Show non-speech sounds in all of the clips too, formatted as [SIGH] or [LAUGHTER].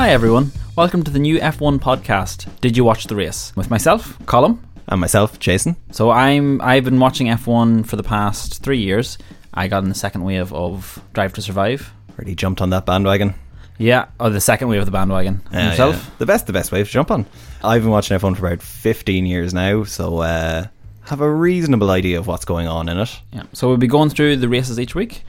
Hi everyone, welcome to the new F1 podcast. Did you watch the race? With myself, Colin. And myself, Jason. So I'm I've been watching F1 for the past three years. I got in the second wave of Drive to Survive. Really jumped on that bandwagon. Yeah, or the second wave of the bandwagon. And Yeah, yourself? yeah. The best, the best wave to jump on. I've been watching F1 for about 15 years now, so uh, have a reasonable idea of what's going on in it. Yeah. So we'll be going through the races each week,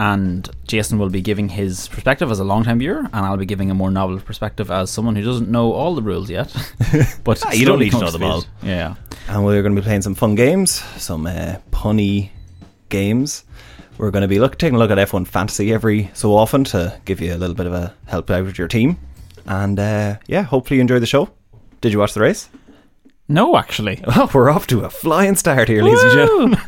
and Jason will be giving his perspective as a long-time viewer, and I'll be giving a more novel perspective as someone who doesn't know all the rules yet. [LAUGHS] but Ah, you don't need to know them all. Yeah. And we're going to be playing some fun games, some uh, punny games. We're going to be look, taking a look at F1 Fantasy every so often to give you a little bit of a help out with your team. And uh, yeah, hopefully you enjoy the show. Did you watch the race? No, actually. Well, [LAUGHS] we're off to a flying start here, ladies and gentlemen.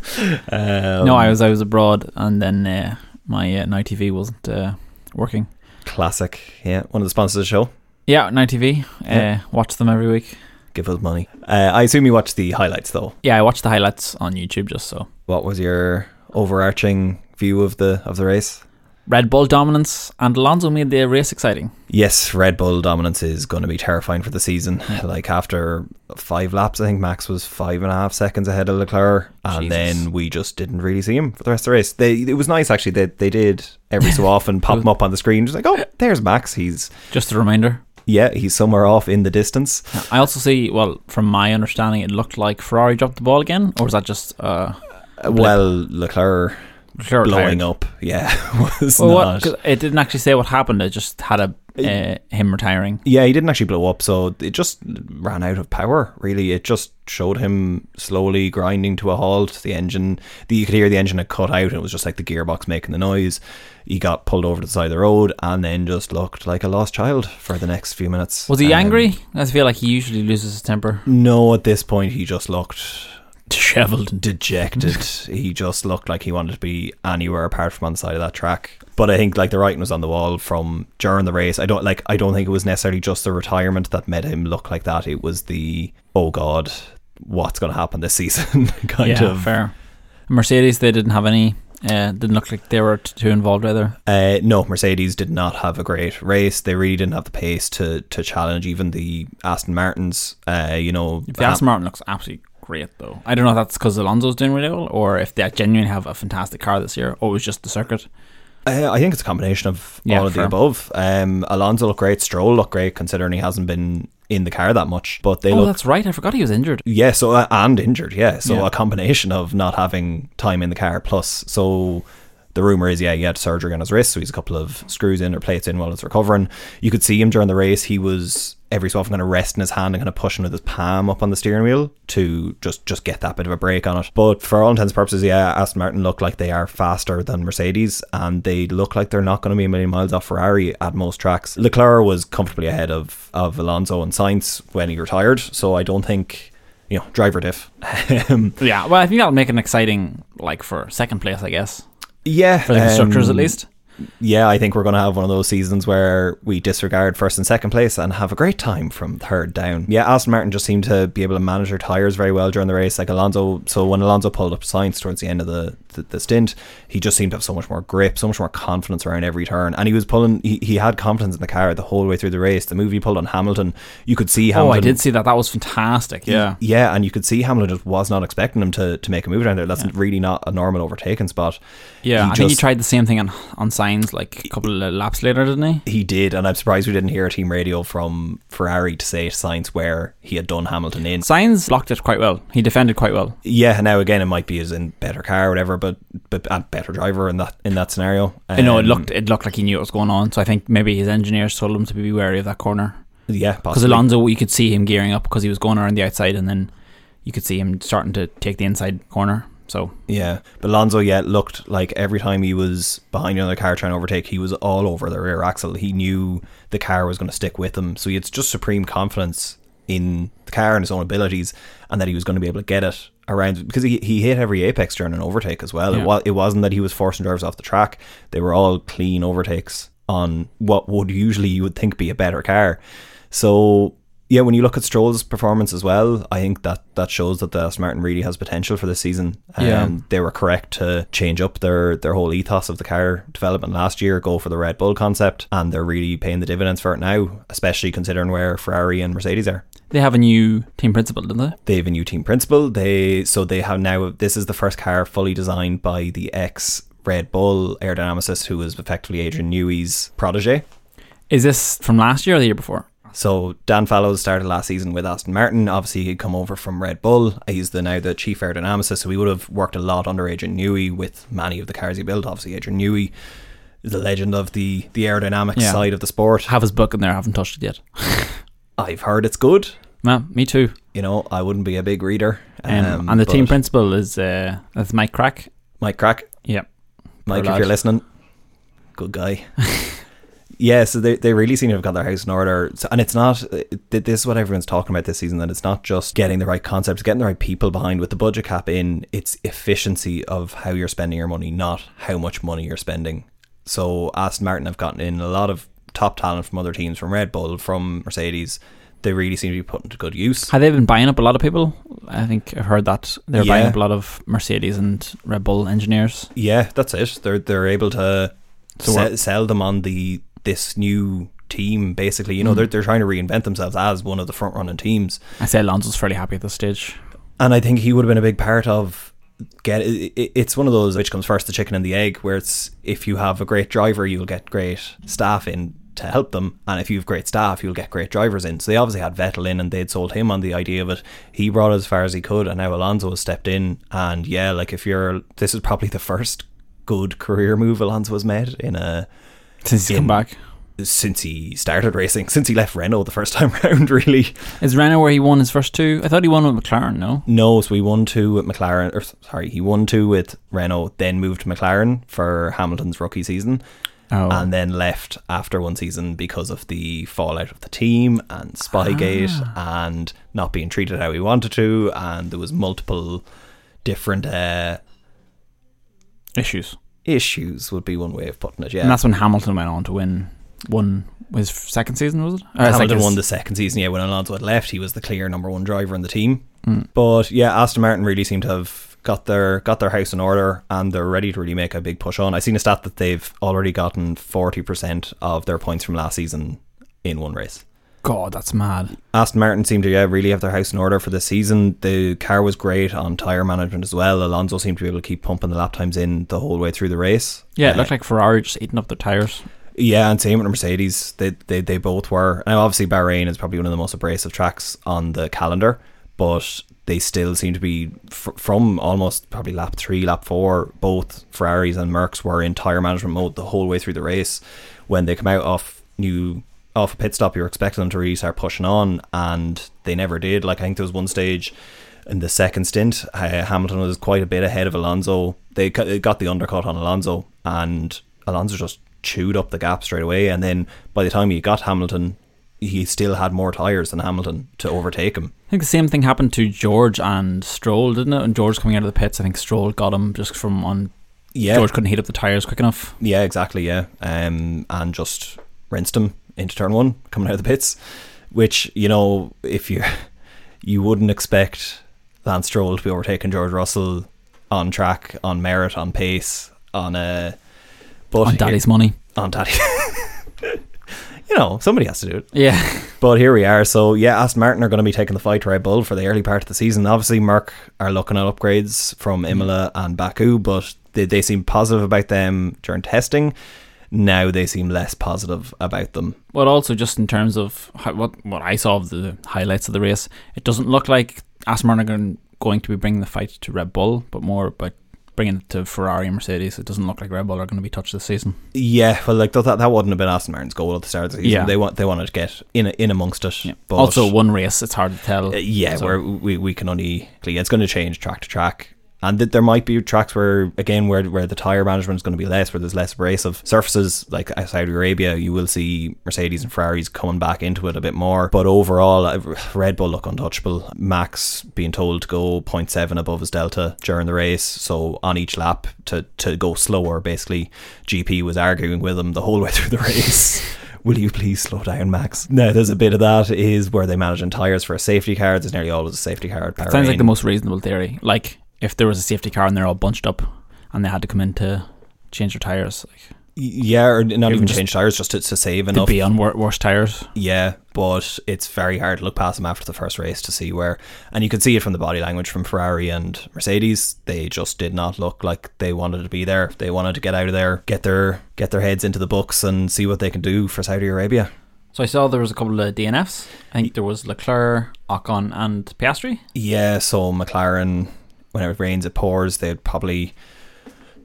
Um, [LAUGHS] no, I was I was abroad, and then uh, my uh, Night TV wasn't uh, working. Classic. Yeah, one of the sponsors of the show. Yeah, Night TV. Yeah. Uh, watch them every week. Give us money. Uh, I assume you watched the highlights though. Yeah, I watched the highlights on YouTube just so. What was your overarching view of the of the race? Red Bull dominance, and Alonso made the race exciting. Yes, Red Bull dominance is going to be terrifying for the season. Like after five laps, I think Max was five and a half seconds ahead of Leclerc, and Jesus. then we just didn't really see him for the rest of the race. They it was nice actually. They they did every so [LAUGHS] often pop him up on the screen, just like oh, there's Max. He's Just a reminder. yeah, he's somewhere off in the distance. I also see, well, from my understanding, it looked like Ferrari dropped the ball again, or was that just uh, Uh, Well, Leclerc Leclerc blowing retired? up, [LAUGHS] yeah, was Well, what, it didn't actually say what happened. It just had a uh, him retiring. Yeah, he didn't actually blow up, so it just ran out of power. Really, it just showed him slowly grinding to a halt. The engine, the, you could hear the engine had cut out, and it was just like the gearbox making the noise. He got pulled over to the side of the road, and then just looked like a lost child for the next few minutes. Was he Um, angry? I feel like he usually loses his temper. No, at this point, he just looked Dishevelled. and dejected. [LAUGHS] he just looked like he wanted to be anywhere apart from on the side of that track. But I think like the writing was on the wall from during the race. I don't like. I don't think it was necessarily just the retirement that made him look like that. It was the oh god, what's going to happen this [LAUGHS] season [LAUGHS] kind yeah, of. fair. Mercedes, they didn't have any. Uh, didn't look like they were t- too involved either. Uh, no, Mercedes did not have a great race. They really didn't have the pace to to challenge even the Aston Martins. Uh, you know, The Aston Martin looks absolutely great, though. I don't know if that's because Alonso's doing really well, or if they genuinely have a fantastic car this year, or it was just the circuit. Uh, I think it's a combination of Yeah, all of fair. the above. Um, Alonso looked great. Stroll looked great considering he hasn't been in the car that much. But they oh, look that's right. I forgot he was injured. yeah, so uh, and injured. Yeah, so Yeah. a combination of not having time in the car plus so. The rumor is, yeah, he had surgery on his wrist, so he's a couple of screws in or plates in while it's recovering. You could see him during the race; he was every so often kind of resting his hand and kind of pushing with his palm up on the steering wheel to just just get that bit of a break on it. But for all intents and purposes, yeah, Aston Martin look like they are faster than Mercedes, and they look like they're not going to be a million miles off Ferrari at most tracks. Leclerc was comfortably ahead of of Alonso and Sainz when he retired, so I don't think you know driver diff. [LAUGHS] Um, Yeah, well, I think that'll make an exciting, like for second place, I guess, yeah, for the constructors um, at least. Yeah, I think we're going to have one of those seasons where we disregard first and second place and have a great time from third down. Yeah, Aston Martin just seemed to be able to manage their tyres very well during the race. Like Alonso, so when Alonso pulled up Sainz towards the end of the, the, the stint, he just seemed to have so much more grip, so much more confidence around every turn. And he was pulling, he, he had confidence in the car the whole way through the race. The move he pulled on Hamilton, you could see Oh, I did see that. That was fantastic. Yeah. Yeah, and you could see Hamilton just was not expecting him to, to make a move down there. That's really not a normal overtaking spot. Yeah, He I think he tried the same thing on on Sainz like a couple of laps later, didn't he? He did, and I'm surprised we didn't hear a team radio from Ferrari to say to Sainz where he had done Hamilton in. Sainz blocked it quite well. He defended quite well. Yeah, now again, it might be his in better car or whatever, but but a better driver in that in that scenario. I know it Um, looked it looked like he knew what was going on. So I think maybe his engineers told him to be wary of that corner yeah, because. Alonso, you could see him gearing up because he was going around the outside, and then you could see him starting to take the inside corner. So Yeah, but Alonso, yeah, looked like every time he was behind another car trying to overtake, he was all over the rear axle. He knew the car was going to stick with him, so he had just supreme confidence in the car and his own abilities, and that he was going to be able to get it around because he, he hit every apex during an overtake as well. Yeah. It was it wasn't that he was forcing drivers off the track; they were all clean overtakes on what would usually you would think be a better car. So yeah, when you look at Stroll's performance as well, I think that that shows that the Aston Martin really has potential for this season. Um, Yeah. they were correct to change up their their whole ethos of the car development last year, go for the Red Bull concept, and they're really paying the dividends for it now, especially considering where Ferrari and Mercedes are. They have a new team principal, didn't they? They have a new team principal. They so they have now. This is the first car fully designed by the ex Red Bull aerodynamicist, who was effectively Adrian Newey's protege. Is this from last year or the year before? So Dan Fallows started last season with Aston Martin. Obviously, he'd come over from Red Bull. He's the now the chief aerodynamicist, so he would have worked a lot under Adrian Newey with many of the cars he built. Obviously, Adrian Newey is the legend of the the aerodynamic Yeah. side of the sport. Have his book in there, haven't touched it yet. [LAUGHS] I've heard it's good. Me too. You know, I wouldn't be a big reader. Um, and the team principal is uh, that's Mike Krack. Mike Krack. Yep. Mike, if you're listening, good guy. [LAUGHS] yeah, so they, they really seem to have got their house in order. So, and it's not, this is what everyone's talking about this season, that it's not just getting the right concepts, getting the right people behind with the budget cap in, it's efficiency of how you're spending your money, not how much money you're spending. So Aston Martin have gotten in a lot of top talent from other teams, from Red Bull, from Mercedes. They really seem to be put into good use. Have they been buying up a lot of people? I think I've heard that they're buying up a lot of Mercedes and Red Bull engineers. Yeah, that's it. They're they're able to So sell them on the this new team. Basically, you know, Mm. they're they're trying to reinvent themselves as one of the front running teams, I say Alonso's fairly happy at this stage. and I think he would have been a big part of. Get it, it- it's one of those which comes first, the chicken and the egg, where it's if you have a great driver, you'll get great staff in to help them, and if you have great staff, you'll get great drivers in. So they obviously had Vettel in, and they'd sold him on the idea of it. He brought it as far as he could, and now Alonso has stepped in, and yeah, like if you're, this is probably the first good career move Alonso has made in a Since he's come back. since he started racing, since he left Renault the first [LAUGHS] time round, really. Is Renault where he won his first two? I thought he won with McLaren, no? No, so he won two with McLaren, or sorry, he won two with Renault, then moved to McLaren for Hamilton's rookie season, Oh. and then left after one season because of the fallout of the team and Spygate Ah. and not being treated how he wanted to, and there was multiple different uh, Issues. Issues, would be one way of putting it. Yeah, And that's when Hamilton went on to win one his second season, was it? Or Hamilton second- won the second season. Yeah, when Alonso had left, he was the clear number one driver in the team. Mm. But yeah, Aston Martin really seemed to have got their got their house in order and they're ready to really make a big push on. I've seen a stat that they've already gotten forty percent of their points from last season in one race. God, that's mad. Aston Martin seemed to yeah, really have their house in order for the season. The car was great on tyre management as well. Alonso seemed to be able to keep pumping the lap times in the whole way through the race. Yeah, it Uh, looked like Ferrari just eating up their tires. yeah, and same with Mercedes. They they they both were. Now, obviously, Bahrain is probably one of the most abrasive tracks on the calendar, but they still seem to be fr- from almost probably lap three, lap four. Both Ferraris and Mercs were in tire management mode the whole way through the race. When they come out off new off a pit stop, you're expecting them to really start pushing on, and they never did. Like I think there was one stage in the second stint, uh, Hamilton was quite a bit ahead of Alonso. They got they got the undercut on Alonso, and Alonso just chewed up the gap straight away. And then by the time he got Hamilton, he still had more tires than Hamilton to overtake him. I think the same thing happened to George and Stroll, didn't it? And George coming out of the pits, I think Stroll got him just from on. Yeah, George couldn't heat up the tires quick enough. yeah, exactly. Yeah, um, and just rinsed him into turn one coming out of the pits, which you know if you [LAUGHS] you wouldn't expect Lance Stroll to be overtaking George Russell on track, on merit, on pace, on a. But on daddy's money. on daddy. [LAUGHS] you know, somebody has to do it. Yeah. But here we are. So yeah, Aston Martin are going to be taking the fight to Red Bull for the early part of the season. Obviously, Merc are looking at upgrades from mm. Imola and Baku, but they, they seem positive about them during testing. Now they seem less positive about them. But also, just in terms of how, what what I saw of the highlights of the race, it doesn't look like Aston Martin going- to be bringing the fight to Red Bull, but more about bringing it to Ferrari and Mercedes. It doesn't look like Red Bull are going to be touched this season. Yeah, well, like that that wouldn't have been Aston Martin's goal at the start of the season. Yeah. They want they wanted to get in in amongst it. Yeah. But also, one race, it's hard to tell. Uh, yeah, So- where we, we can only it's going to change track to track, and th- there might be tracks where again where where the tire management is going to be less, where there's less abrasive surfaces like uh, Saudi Arabia. You will see Mercedes and Ferraris coming back into it a bit more, but overall, [SIGHS] Red Bull look untouchable. Max being told to go 0.7 above his delta during the race, so on each lap to to go slower. Basically, GP was arguing with him the whole way through the race. [LAUGHS] Will you please slow down, Max? Now, there's a bit of that is where they manage in tyres for a safety car. There's nearly always a safety car. At Sounds like the most reasonable theory. Like if there was a safety car and they're all bunched up and they had to come in to change their tires, like Yeah, or not even, just- change tyres, just to, to save to enough. be on wor- worse tires. Yeah, but it's very hard to look past them after the first race to see where, and you can see it from the body language from Ferrari and Mercedes. They just did not look like they wanted to be there. They wanted to get out of there, get their get their heads into the books, and see what they can do for Saudi Arabia. So I saw there was a couple of DNFs. I think there was Leclerc, Ocon, and Piastri. Yeah, so McLaren, when it rains, it pours. They'd probably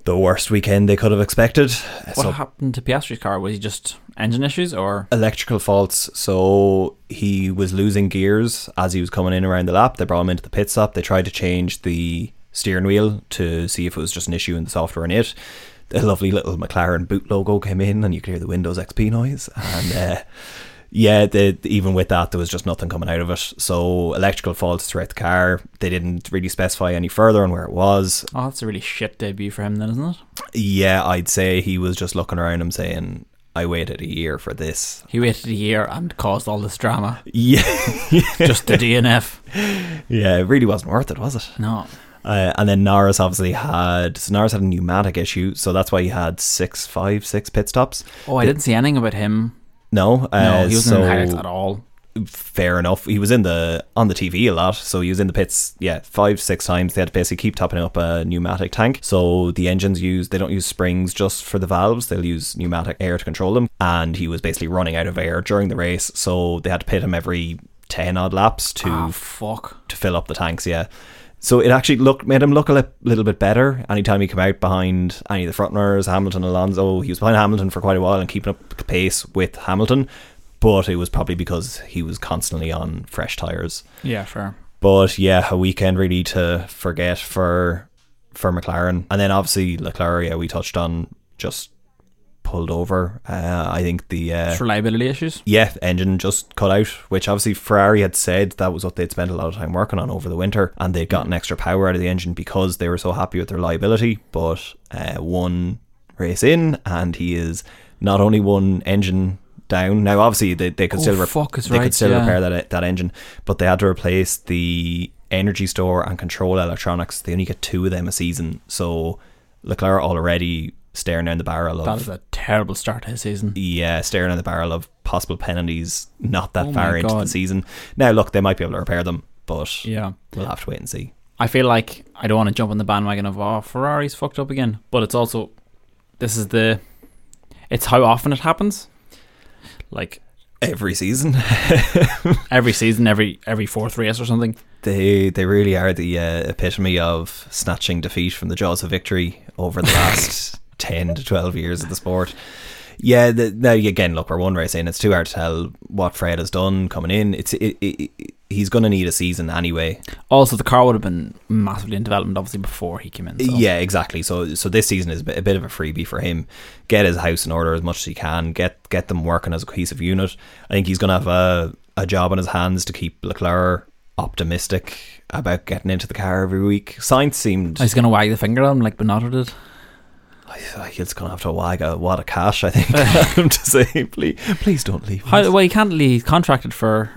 the worst weekend they could have expected. What So happened to Piastri's car? Was he just engine issues or? electrical faults. So he was losing gears as he was coming in around the lap. They brought him into the pit stop. They tried to change the steering wheel to see if it was just an issue in the software in it. The lovely little McLaren boot logo came in, and you could hear the Windows XP noise. And uh, yeah, the, even with that, there was just nothing coming out of it. So electrical faults throughout the car. They didn't really specify any further on where it was. Oh, that's a really shit debut for him, then, isn't it? Yeah, I'd say he was just looking around him saying, "I waited a year for this." He waited a year and caused all this drama. Yeah. [LAUGHS] Just the DNF. Yeah, it really wasn't worth it, was it? No. Uh, and then Norris obviously had so Norris had a pneumatic issue, so that's why he had six, five, six pit stops. Oh, I didn't see anything about him. No, uh, No, he wasn't in the so highlights at all. fair enough. He was in the on the TV a lot, so he was in the pits. Yeah, five, six times. They had to basically keep topping up a pneumatic tank. So the engines use they don't use springs just for the valves. They'll use pneumatic air to control them. And he was basically running out of air during the race, so they had to pit him every ten odd laps to Ah, fuck. to fill up the tanks. Yeah. So it actually looked made him look a li- little bit better. Anytime he came out behind any of the front runners, Hamilton, Alonso, he was behind Hamilton for quite a while and keeping up the pace with Hamilton. But it was probably because he was constantly on fresh tires. Yeah, fair. But yeah, a weekend really to forget for for McLaren, and then obviously Leclerc. Yeah, we touched on just pulled over. Uh, I think the uh, reliability issues. yeah, engine just cut out, which obviously Ferrari had said that was what they'd spent a lot of time working on over the winter, and they'd gotten extra power out of the engine because they were so happy with their reliability. But uh, one race in, and he is not only one engine down. Now, obviously, they, they could Oh, still rep- fuck, they right, could still yeah. repair that that engine, but they had to replace the energy store and control electronics. They only get two of them a season, so Leclerc already staring down the barrel of That is a terrible start to his season. yeah, staring at the barrel of possible penalties not that Oh far into the season. Now, look, they might be able to repair them, but Yeah. we'll have to wait and see. I feel like I don't want to jump on the bandwagon of oh Ferrari's fucked up again, but it's also this is the it's how often it happens. Like Every season, [LAUGHS] every season, every every fourth race or something. they they really are the uh, epitome of snatching defeat from the jaws of victory over the last [LAUGHS] ten to twelve years of the sport. Yeah, the, now again, look, we're one race in. It's too hard to tell what Fred has done coming in. It's it, it, it, he's going to need a season anyway. Also, the car would have been massively in development obviously before he came in. So. Yeah, exactly. So so this season is a bit, a bit of a freebie for him. Get his house in order as much as he can. Get get them working as a cohesive unit. I think he's going to have a a job on his hands to keep Leclerc optimistic about getting into the car every week. Sainz seemed He's gonna wag the finger at him like Binotto did. I- he's going to have to wag a wad of cash. I think [LAUGHS] to say please please don't leave. How, well, he can't leave contracted for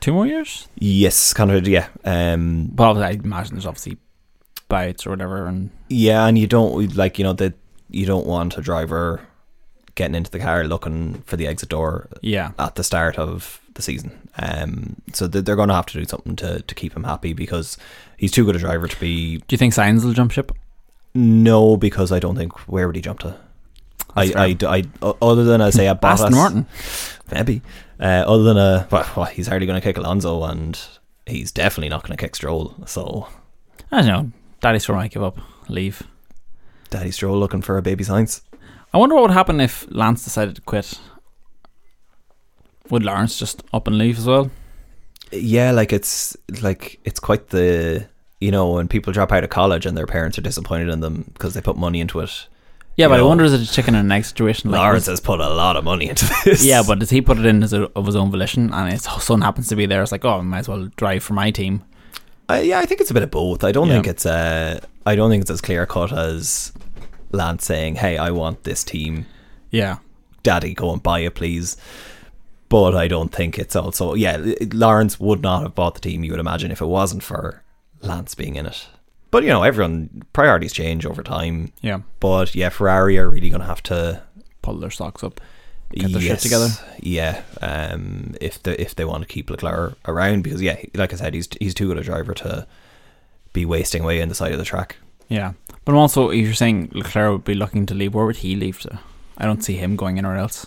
two more years. Yes, of yeah. Um, But I imagine there's obviously bouts or whatever, and Yeah, and you don't like you know that you don't want a driver getting into the car looking for the exit door yeah, at the start of the season. Um, so they- they're going to have to do something to, to keep him happy because he's too good a driver to be. do you think Sainz will jump ship? No, because I don't think where would he jump to. I, That's I, I, other than I say a Bottas, Aston Martin. maybe. Uh, other than a, well, well, he's hardly going to kick Alonso, and he's definitely not going to kick Stroll. So, I don't know. Daddy Stroll might give up, leave. Daddy Stroll looking for a baby Sainz. I wonder what would happen if Lance decided to quit. Would Lawrence just up and leave as well? yeah like it's like it's quite the you know when people drop out of college and their parents are disappointed in them because they put money into it Yeah, but I wonder is it a chicken and egg situation? Like, Lawrence has put a lot of money into this yeah, but [LAUGHS] does he put it in as a, of his own volition, and his son happens to be there? It's like, oh, I might as well drive for my team. I, yeah I think it's a bit of both I don't Yeah. think it's uh I don't think it's as clear cut as Lance saying hey I want this team Yeah, Daddy, go and buy it, please. But I don't think it's also yeah. Lawrence would not have bought the team. You would imagine if it wasn't for Lance being in it. But you know, everyone priorities change over time. Yeah. But yeah, Ferrari are really going to have to Pull their socks up. Get their shit together. Yeah, um, if they if they want to keep Leclerc around, because yeah, like I said, he's he's too good a driver to be wasting away in the side of the track. Yeah. But also, if you're saying Leclerc would be looking to leave, where would he leave to? I don't see him going anywhere else.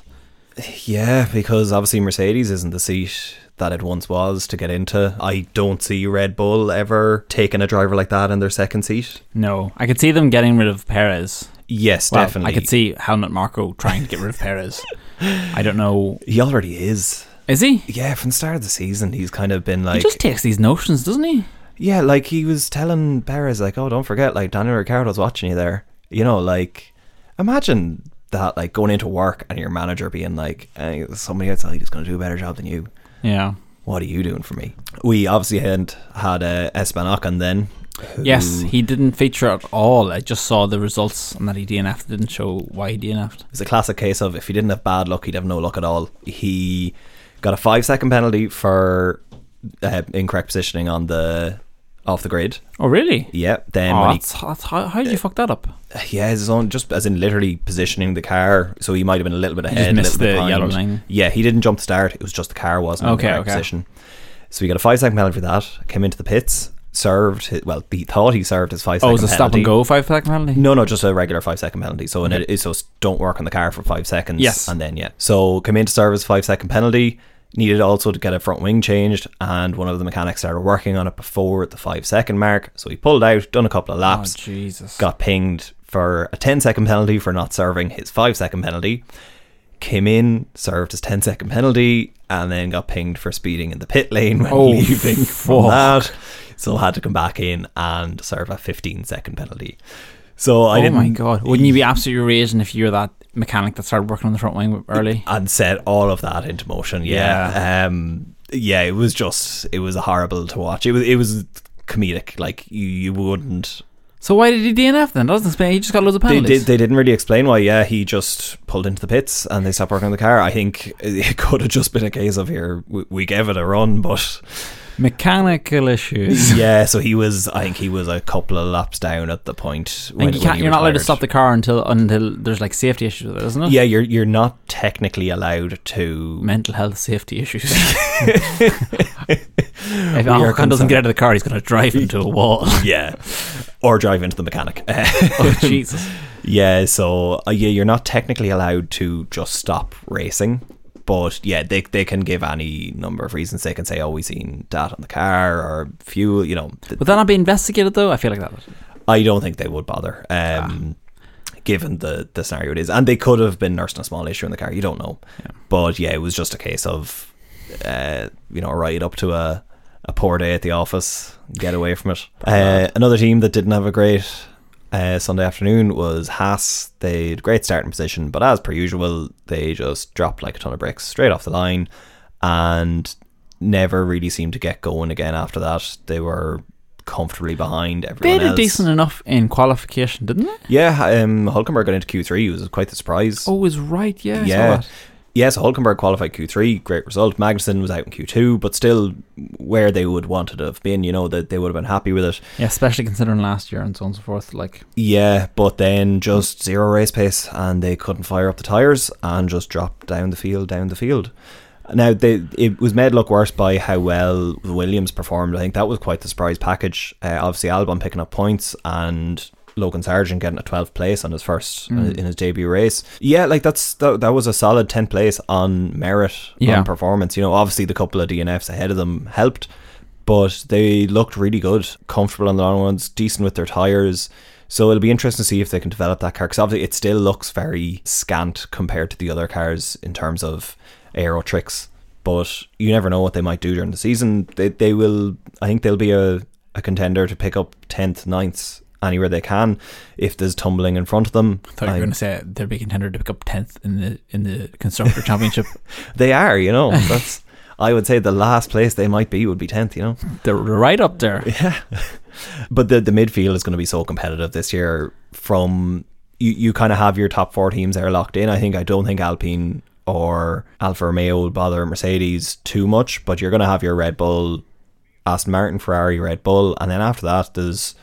Yeah, because obviously Mercedes isn't the seat that it once was to get into. I don't see Red Bull ever taking a driver like that in their second seat. No. I could see them getting rid of Perez. Yes, Well, definitely. I could see Helmut Marko trying to get rid of Perez. I don't know. he already is. Is he? Yeah, from the start of the season, he's kind of been like, he just takes these notions, doesn't he? yeah, like he was telling Perez, like, oh, don't forget, like Daniel Ricciardo's watching you there. You know, like, imagine that, like going into work and your manager being like, hey, somebody outside who's going to do a better job than you. Yeah. What are you doing for me? We obviously hadn't had uh, Esteban Ocon then. who- Yes, he didn't feature at all. I just saw the results and that he DNF'd. Didn't show why he DNF'd. It's a classic case of if he didn't have bad luck, he'd have no luck at all. He got a five second penalty for uh, incorrect positioning on the off the grid. Oh, really? Yeah. Then oh, when he that's, that's, how, how did you uh, fuck that up? Yeah, his own just as in literally positioning the car, so he might have been a little bit He ahead, missed a little bit the yellow line. Yeah, he didn't jump to start. It was just the car wasn't Okay, in the right okay. position. So he got a five second penalty for that. Came into the pits, served. His, well, he thought he served his five Oh, it was a stop and go five second penalty? No, no, just a regular five second penalty. So Okay. it is so don't work on the car for five seconds. Yes. and then yeah. So come in to serve his five second penalty. Needed also to get a front wing changed, and one of the mechanics started working on it before the five second mark. So he pulled out, done a couple of Oh, laps, Jesus. got pinged for a 10 second penalty for not serving his 5 second penalty. Came in, served his 10 second penalty, and then got pinged for speeding in the pit lane when Oh, leaving from that. So had to come back in and serve a 15 second penalty. So I oh didn't. my god! Wouldn't you be absolutely raging if you're that mechanic that started working on the front wing early? And set all of that into motion. Yeah. Um, yeah, it was just, it was horrible to watch. It was, it was comedic. Like, you, you wouldn't So why did he DNF then? Doesn't explain. He just got loads of They, penalties. did, they didn't really explain why. Yeah, he just pulled into the pits and they stopped working on the car. I think it [LAUGHS] could have just been a case of here we, we gave it a run, but Mechanical issues. [LAUGHS] yeah. So he was. I think he was a couple of laps down at the point. And you when can't, you're not allowed to stop the car until until there's like safety issues with it, isn't it? Yeah, you're you're not technically allowed to. Mental health safety issues. [LAUGHS] [LAUGHS] if are doesn't get out of the car, he's going to drive into a wall. Yeah, or drive into the mechanic. oh Jesus! Yeah, so uh, yeah, you're not technically allowed to just stop racing, but yeah, they they can give any number of reasons. They can say, "Oh, we seen that on the car or fuel." You know, th- Would that not be investigated though? I feel like that. would. I don't think they would bother. Um, Given the, the scenario it is, and they could have been nursing a small issue in the car, you don't know. Yeah. But yeah, it was just a case of, uh, you know, a ride up to a, a poor day at the office, get away from it. Uh, another team that didn't have a great uh, Sunday afternoon was Haas. They had a great starting position, but as per usual, they just dropped like a ton of bricks straight off the line and never really seemed to get going again after that. They were comfortably behind everyone. They did else. decent enough in qualification, didn't they? Yeah, um, Hulkenberg got into Q3. It was quite the surprise. Oh, was right. Yeah. Yeah. Yes, Hulkenberg qualified Q3, great result. Magnussen was out in Q2, but still where they would want it to have been, you know, that they would have been happy with it. Yeah, especially considering last year and so on and so forth. Like, Yeah, but then just zero race pace and they couldn't fire up the tyres and just dropped down the field, down the field. Now, they, it was made look worse by how well the Williams performed. I think that was quite the surprise package. Uh, obviously, Albon picking up points and Logan Sargeant getting a 12th place on his first Mm. in his debut race. Yeah, like that's that, that was a solid 10th place on merit Yeah. on performance. You know, obviously the couple of DNFs ahead of them helped, but they looked really good, comfortable on the long ones, decent with their tires. So it'll be interesting to see if they can develop that car because obviously it still looks very scant compared to the other cars in terms of aero tricks. But you never know what they might do during the season. They they will. I think they'll be a, a contender to pick up tenth, 9th anywhere they can if there's tumbling in front of them. I thought you were going to say they'd be contender to pick up tenth in the in the constructor [LAUGHS] championship. They are, you know. That's I would say the last place they might be would be tenth. You know. They're right up there. [LAUGHS] Yeah. but the the midfield is going to be so competitive this year from you, you kind of have your top four teams there locked in. I think I don't think Alpine or Alfa Romeo will bother Mercedes too much, but you're going to have your Red Bull, Aston Martin, Ferrari, Red Bull, and then after that, there's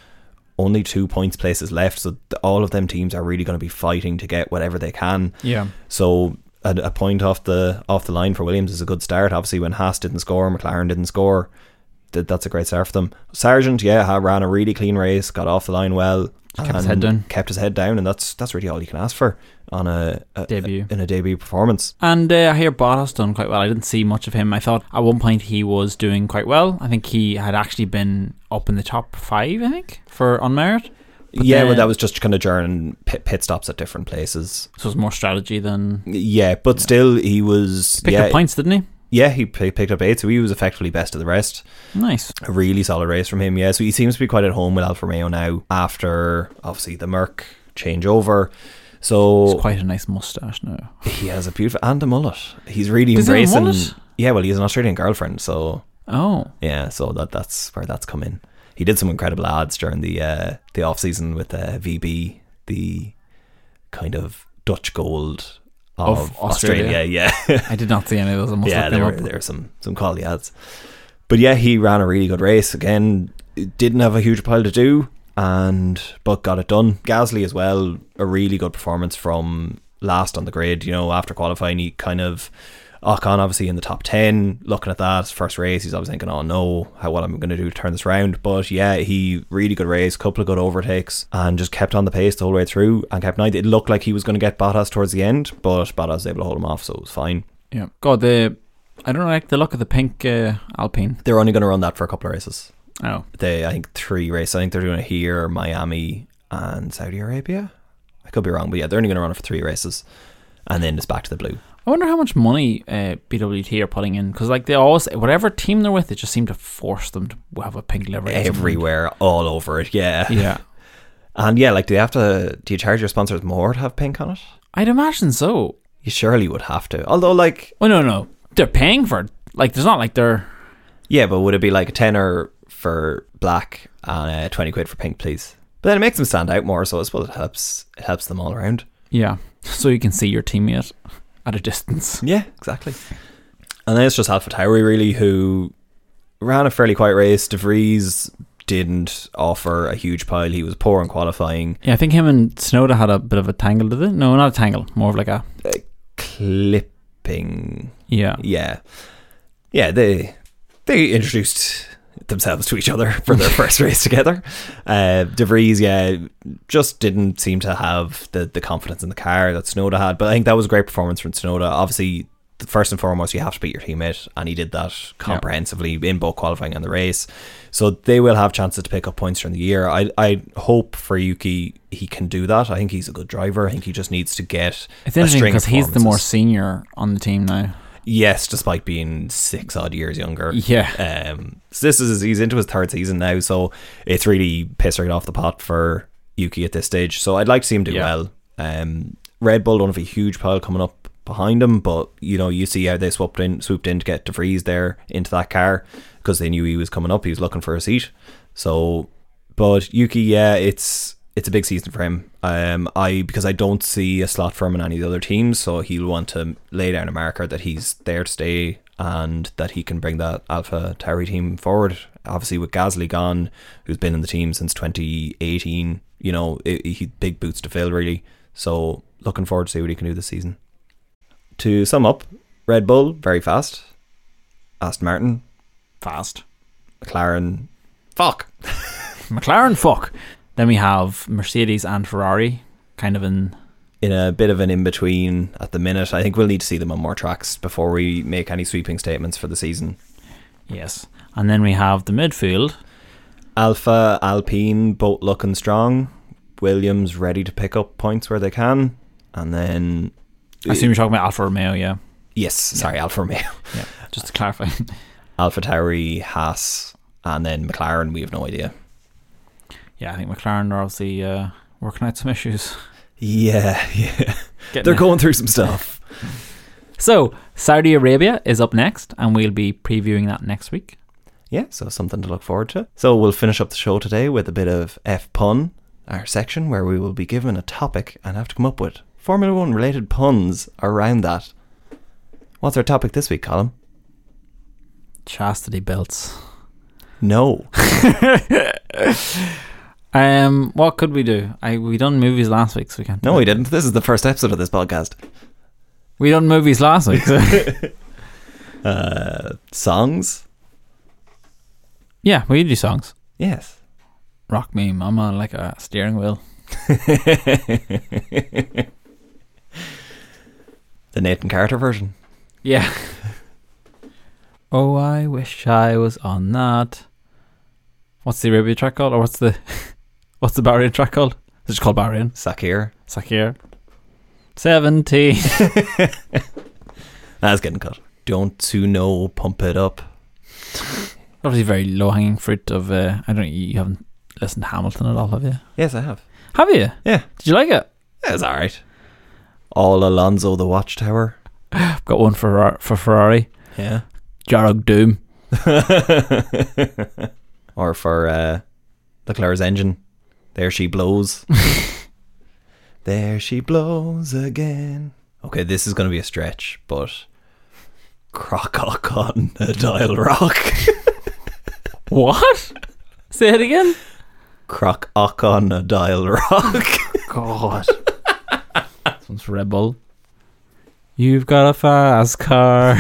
only two points places left. So all of them teams are really going to be fighting to get whatever they can. Yeah. So a, a point off the off the line for Williams is a good start. Obviously, when Haas didn't score, McLaren didn't score. Th- That's a great start for them. Sargeant, yeah, ran a really clean race, got off the line well, Kept his head down. kept his head down, and that's that's really all you can ask for on a, a Debut. in a debut performance. And uh, I hear Bottas done quite well. I didn't see much of him. I thought at one point he was doing quite well. I think he had actually been up in the top five, I think, for on merit. But yeah, then- well, that was just kind of during pit, pit stops at different places. So it was more strategy than Yeah, but still, he was picked yeah, up points, didn't he? Yeah, he p- picked up eight, so he was effectively best of the rest. Nice. A really solid race from him, yeah. So he seems to be quite at home with Alfa Romeo now after obviously the Merc changeover. So It's quite a nice mustache now. he has a beautiful and a mullet. He's really Does he embracing. mullet? Yeah, well, he has an Australian girlfriend, so Oh, yeah, so that that's where that's come in. He did some incredible ads during the uh, the off season with uh, VB, the kind of Dutch gold of, Of Australia. Australia. Yeah, [LAUGHS] I did not see any of those. I must yeah, there were there were some some quality ads. But yeah, he ran a really good race. Again, didn't have a huge pile to do, and but got it done. Gasly as well, a really good performance from last on the grid. You know, after qualifying, he kind of Ocon obviously in the top ten. Looking at that first race, he's obviously thinking, "Oh no, how what I'm going to do to turn this around." But yeah, he really good race, couple of good overtakes, and just kept on the pace the whole way through, and kept ninth. It looked like he was going to get Bottas towards the end, but Bottas was able to hold him off, so it was fine. Yeah. God, the I don't like the look of the pink uh, Alpine. They're only going to run that for a couple of races. Oh, They, I think, three races. I think they're doing it here, Miami, and Saudi Arabia. I could be wrong, but yeah, they're only going to run it for three races, and then it's back to the blue. I wonder how much money uh, BWT are putting in because, like, they always whatever team they're with, they just seem to force them to have a pink livery. Everywhere, all over it, yeah. Yeah, [LAUGHS] And yeah, like, do you have to? Do you charge your sponsors more to have pink on it? I'd imagine so. You surely would have to. Although, like, Oh no, no, they're paying for it. Like, there's not like they're yeah, but would it be like a tenner for black and uh, twenty quid for pink, please? But then it makes them stand out more, so I suppose it helps. It helps them all around. yeah, [LAUGHS] so you can see your teammate at a distance. Yeah, exactly. And then it's just Alpha Tauri really who ran a fairly quiet race. De Vries didn't offer a huge pile. He was poor in qualifying. Yeah, I think him and Tsunoda had a bit of a tangle, did it? No, not a tangle, more of like a Clipping. yeah. Yeah. Yeah, they they introduced themselves to each other [LAUGHS] for their first race together. Uh, De Vries, yeah, just didn't seem to have the, the confidence in the car that Tsunoda had. But I think that was a great performance from Tsunoda. Obviously, the- first and foremost, you have to beat your teammate, and he did that comprehensively in both qualifying and the race. So they will have chances to pick up points during the year. I I hope for Yuki he can do that. I think he's a good driver. I think he just needs to get It's interesting because he's the more senior on the team now. Yes, despite being six odd years younger. Yeah. Um, so this is he's into his third season now, so it's really pissing off the pot for Yuki at this stage. So I'd like to see him do Yeah. well. Um, Red Bull don't have a huge pile coming up behind him, but you know you see how they swooped in, swooped in to get De Vries there into that car because they knew he was coming up. He was looking for a seat. So, but Yuki, yeah, it's it's a big season for him. Um, I because I don't see a slot for him in any of the other teams, so he'll want to lay down a marker that he's there to stay and that he can bring that Alpha Tauri team forward. Obviously, with Gasly gone, who's been in the team since 2018, you know, it, he big boots to fill really. So, looking forward to see what he can do this season. To sum up, Red Bull very fast, Aston Martin, Fast. McLaren, fuck. [LAUGHS] McLaren, fuck. Then we have Mercedes and Ferrari, kind of in. in a bit of an in between at the minute. I think we'll need to see them on more tracks before we make any sweeping statements for the season. Yes. And then we have the midfield. Alpha, Alpine, both looking strong. Williams ready to pick up points where they can. And then. I assume you're talking about Alfa Romeo, yeah. Yes, sorry, Alfa Romeo. [LAUGHS] Yeah. Just to clarify. Alpha Tauri, Haas, and then McLaren, we have no idea. Yeah, I think McLaren are obviously uh, working out some issues. Yeah, [LAUGHS] yeah. Getting They're it. going through some stuff. [LAUGHS] So, Saudi Arabia is up next, and we'll be previewing that next week. Yeah, so something to look forward to. So we'll finish up the show today with a bit of F pun. our section where we will be given a topic and have to come up with Formula One related puns around that. What's our topic this week, Colin? Chastity belts. No. [LAUGHS] Um, what could we do? I we done movies last week, so we can't. No, we didn't. This is the first episode of this podcast. We done movies last week. So. [LAUGHS] Uh, songs? yeah, we do songs. Yes. Rock me, mama, like a steering wheel. [LAUGHS] the Nathan Carter version. Yeah. [LAUGHS] oh, I wish I was on that. What's the Arabia track called, or what's the what's the Bahrain track called? It's just called Bahrain. Sakhir. Sakhir. Seventeen. [LAUGHS] [LAUGHS] That's getting cut. Don't you know? Pump it up. Obviously, very low hanging fruit of. Uh, I don't. You haven't listened to Hamilton at all, have you? Yes, I have. Have you? Yeah. Did you like it? It's all right. All Alonso the Watchtower. Got one for for Ferrari. Yeah. Jarog Doom. [LAUGHS] or for uh, Leclerc's engine. There she blows. [LAUGHS] there she blows again. Okay, this is going to be a stretch, but Crocock on a dial rock. [LAUGHS] What? Say it again. Crocock on a dial rock. [LAUGHS] God. this one's Red Bull. You've got a fast car.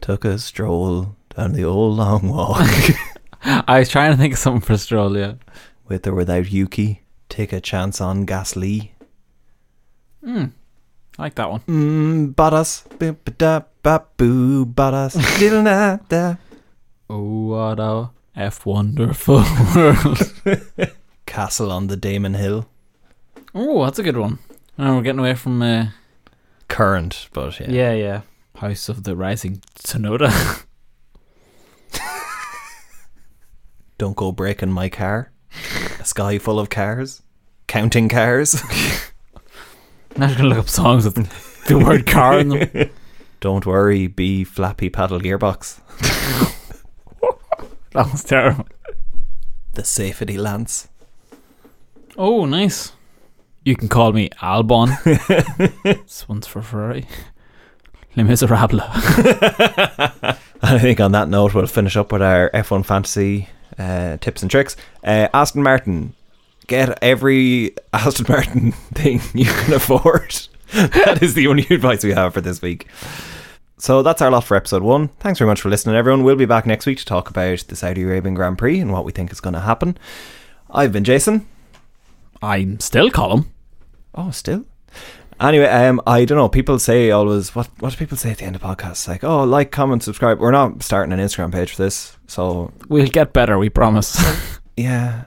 Took a stroll down the old long walk I was trying to think of something for Stroll, yeah. With or without Yuki. Take a chance on Gasly. Hmm. I like that one. Mmm. Ba-ba-da, ba-boo, Bottas. [LAUGHS] Diddle-da-da. Oh, what a F wonderful world. [LAUGHS] Castle on the Damon Hill. oh, that's a good one. Oh, we're getting away from. Uh, Current, but yeah. yeah, yeah. House of the Rising Tsunoda. [LAUGHS] Don't go breaking my car. Sky full of cars. Counting cars. [LAUGHS] Just gonna look up songs with the word car in them. [LAUGHS] Don't worry, be flappy paddle gearbox. [LAUGHS] That was terrible. The safety lance. Oh, nice. You can call me Albon. this one's for Ferrari. Les Miserables. I think on that note, we'll finish up with our F1 fantasy uh, tips and tricks. Uh, Aston Martin, get every [LAUGHS] Aston Martin thing you can afford. [LAUGHS] that is the only [LAUGHS] advice we have for this week. So that's our lot for episode one. Thanks very much for listening, everyone. We'll be back next week to talk about the Saudi Arabian Grand Prix and what we think is going to happen. I've been Jason. I'm still Colin. Oh, still. Anyway, um, I don't know. People say always what what do people say at the end of podcasts? Like, oh, like, comment, subscribe. We're not starting an Instagram page for this, so We'll get better, we promise. [LAUGHS] yeah.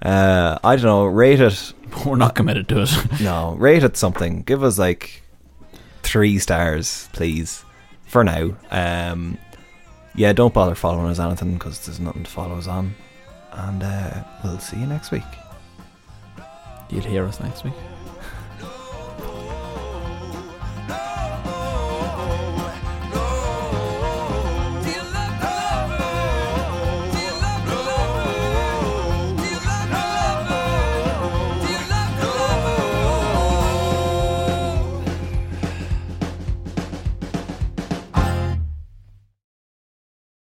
Uh, I don't know. Rate it. [LAUGHS] We're not committed to it. [LAUGHS] No, rate it something. Give us like three stars, please. For now. Um, yeah, don't bother following us on anything because there's nothing to follow us on. And uh, we'll see you next week. You'll hear us next week.